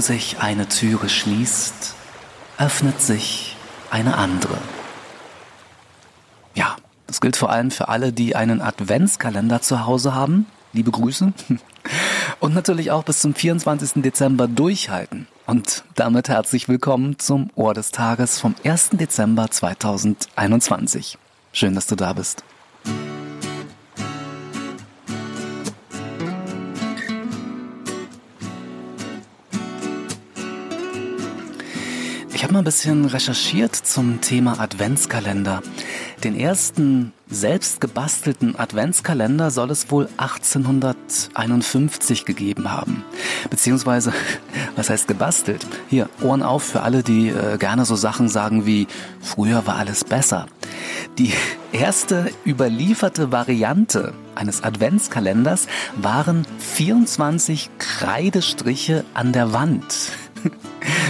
Sich eine Türe schließt, öffnet sich eine andere. Ja, das gilt vor allem für alle, die einen Adventskalender zu Hause haben. Liebe Grüße. Und natürlich auch bis zum 24. Dezember durchhalten. Und damit herzlich willkommen zum Ohr des Tages vom 1. Dezember 2021. Schön, dass du da bist. Ich habe mal ein bisschen recherchiert zum Thema Adventskalender. Den ersten selbst gebastelten Adventskalender soll es wohl 1851 gegeben haben. Beziehungsweise, was heißt gebastelt? Hier, Ohren auf für alle, die äh, gerne so Sachen sagen wie, früher war alles besser. Die erste überlieferte Variante eines Adventskalenders waren 24 Kreidestriche an der Wand.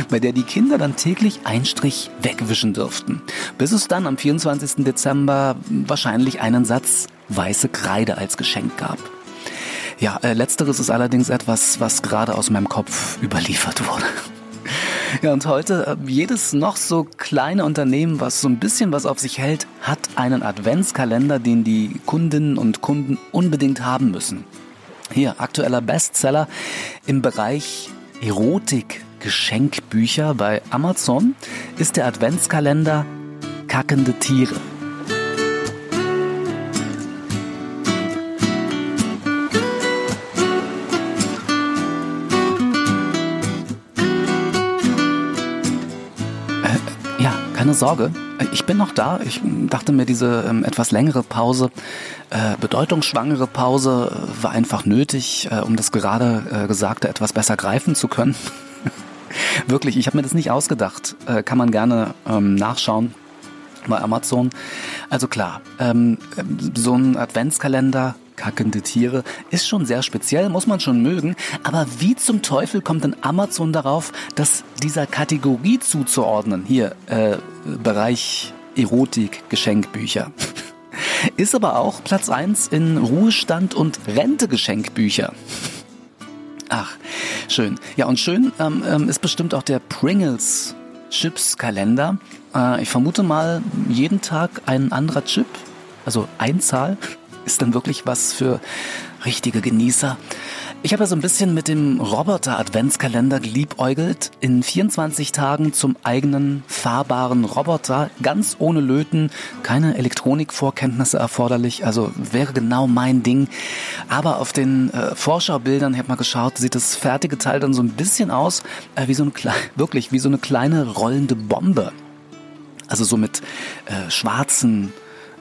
Bei der die Kinder dann täglich einen Strich wegwischen dürften, bis es dann am 24. Dezember wahrscheinlich einen Satz weiße Kreide als Geschenk gab. Ja, äh, letzteres ist allerdings etwas, was gerade aus meinem Kopf überliefert wurde. Ja, und heute, äh, jedes noch so kleine Unternehmen, was so ein bisschen was auf sich hält, hat einen Adventskalender, den die Kundinnen und Kunden unbedingt haben müssen. Hier, aktueller Bestseller im Bereich Erotik Geschenkbücher bei Amazon ist der Adventskalender Kackende Tiere. Äh, ja, keine Sorge. Ich bin noch da. Ich dachte mir, diese ähm, etwas längere Pause, äh, bedeutungsschwangere Pause äh, war einfach nötig, äh, um das gerade äh, Gesagte etwas besser greifen zu können. Wirklich, ich habe mir das nicht ausgedacht. Äh, kann man gerne ähm, nachschauen bei Amazon. Also klar, ähm, so ein Adventskalender, kackende Tiere, ist schon sehr speziell, muss man schon mögen. Aber wie zum Teufel kommt denn Amazon darauf, das dieser Kategorie zuzuordnen? Hier, äh, Bereich Erotik, Geschenkbücher. Ist aber auch Platz eins in Ruhestand und Rente-Geschenkbücher. Ach, schön. Ja, und schön ähm, ähm, ist bestimmt auch der Pringles Chips Kalender. Äh, ich vermute mal, jeden Tag ein anderer Chip, also Einzahl, ist dann wirklich was für richtige Genießer. Ich habe ja so ein bisschen mit dem Roboter-Adventskalender geliebäugelt. In 24 Tagen zum eigenen fahrbaren Roboter, ganz ohne Löten, keine Elektronikvorkenntnisse erforderlich. Also wäre genau mein Ding. Aber auf den äh, Vorschaubildern, ich habe mal geschaut, sieht das fertige Teil dann so ein bisschen aus äh, wie so eine wirklich wie so eine kleine rollende Bombe. Also so mit äh, schwarzen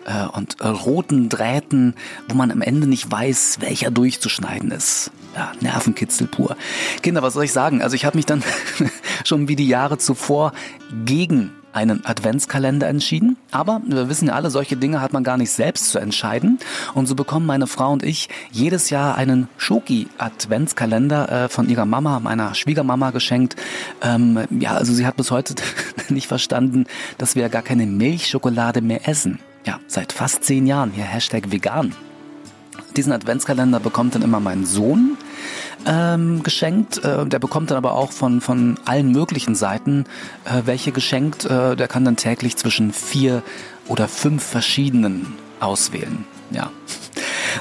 äh, und äh, roten Drähten, wo man am Ende nicht weiß, welcher durchzuschneiden ist. Ja, Nervenkitzel pur. Kinder, was soll ich sagen? Also ich habe mich dann schon wie die Jahre zuvor gegen einen Adventskalender entschieden. Aber wir wissen ja alle, solche Dinge hat man gar nicht selbst zu entscheiden. Und so bekommen meine Frau und ich jedes Jahr einen Schoki-Adventskalender äh, von ihrer Mama, meiner Schwiegermama geschenkt. Ähm, ja, also sie hat bis heute nicht verstanden, dass wir gar keine Milchschokolade mehr essen ja, seit fast zehn Jahren hier Hashtag vegan. Diesen Adventskalender bekommt dann immer mein Sohn ähm, geschenkt. Äh, der bekommt dann aber auch von, von allen möglichen Seiten äh, welche geschenkt. Äh, der kann dann täglich zwischen vier oder fünf verschiedenen auswählen. Ja.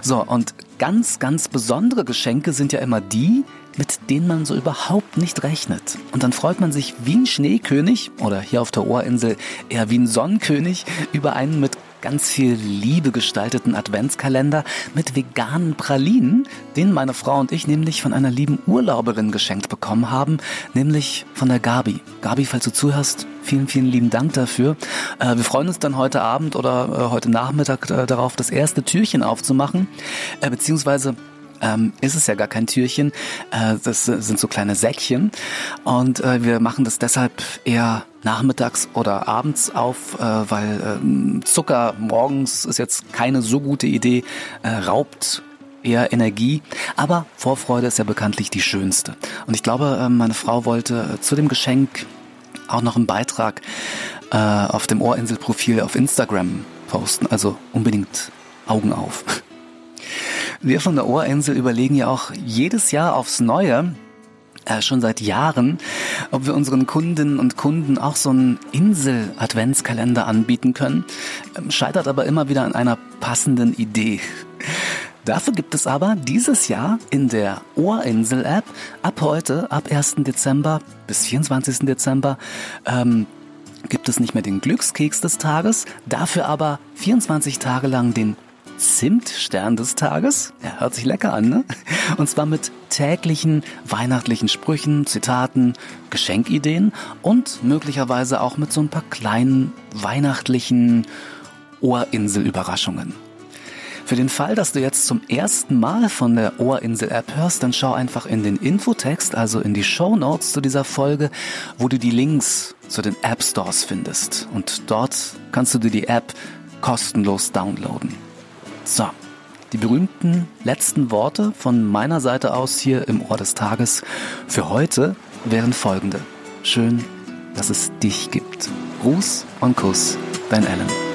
So, und ganz, ganz besondere Geschenke sind ja immer die, mit denen man so überhaupt nicht rechnet. Und dann freut man sich wie ein Schneekönig oder hier auf der Ohrinsel eher wie ein Sonnenkönig über einen mit ganz viel Liebe gestalteten Adventskalender mit veganen Pralinen, den meine Frau und ich nämlich von einer lieben Urlauberin geschenkt bekommen haben, nämlich von der Gabi. Gabi, falls du zuhörst, vielen, vielen lieben Dank dafür. Äh, wir freuen uns dann heute Abend oder äh, heute Nachmittag äh, darauf, das erste Türchen aufzumachen, beziehungsweise ähm, ist es ja gar kein Türchen. Das sind so kleine Säckchen. Und wir machen das deshalb eher nachmittags oder abends auf, äh, weil äh, Zucker morgens ist jetzt keine so gute Idee, äh, raubt eher Energie. Aber Vorfreude ist ja bekanntlich die schönste. Und ich glaube, äh, meine Frau wollte zu dem Geschenk auch noch einen Beitrag äh, auf dem Ohrinselprofil auf Instagram posten. Also unbedingt Augen auf. Wir von der Ohrinsel überlegen ja auch jedes Jahr aufs Neue, äh, schon seit Jahren, ob wir unseren Kundinnen und Kunden auch so einen Insel-Adventskalender anbieten können, ähm, scheitert aber immer wieder an einer passenden Idee. Dafür gibt es aber dieses Jahr in der Ohrinsel-App ab heute, ab 1. Dezember bis 24. Dezember, ähm, gibt es nicht mehr den Glückskeks des Tages, dafür aber 24 Tage lang den Zimtstern des Tages. Ja, hört sich lecker an, ne? Und zwar mit täglichen weihnachtlichen Sprüchen, Zitaten, Geschenkideen und möglicherweise auch mit so ein paar kleinen weihnachtlichen Ohrinsel-Überraschungen. Für den Fall, dass du jetzt zum ersten Mal von der Ohrinsel-App hörst, dann schau einfach in den Infotext, also in die Show Notes zu dieser Folge, wo du die Links zu den App Stores findest. Und dort kannst du dir die App kostenlos downloaden. So, die berühmten letzten Worte von meiner Seite aus hier im Ohr des Tages für heute wären folgende. Schön, dass es dich gibt. Gruß und Kuss, dein Alan.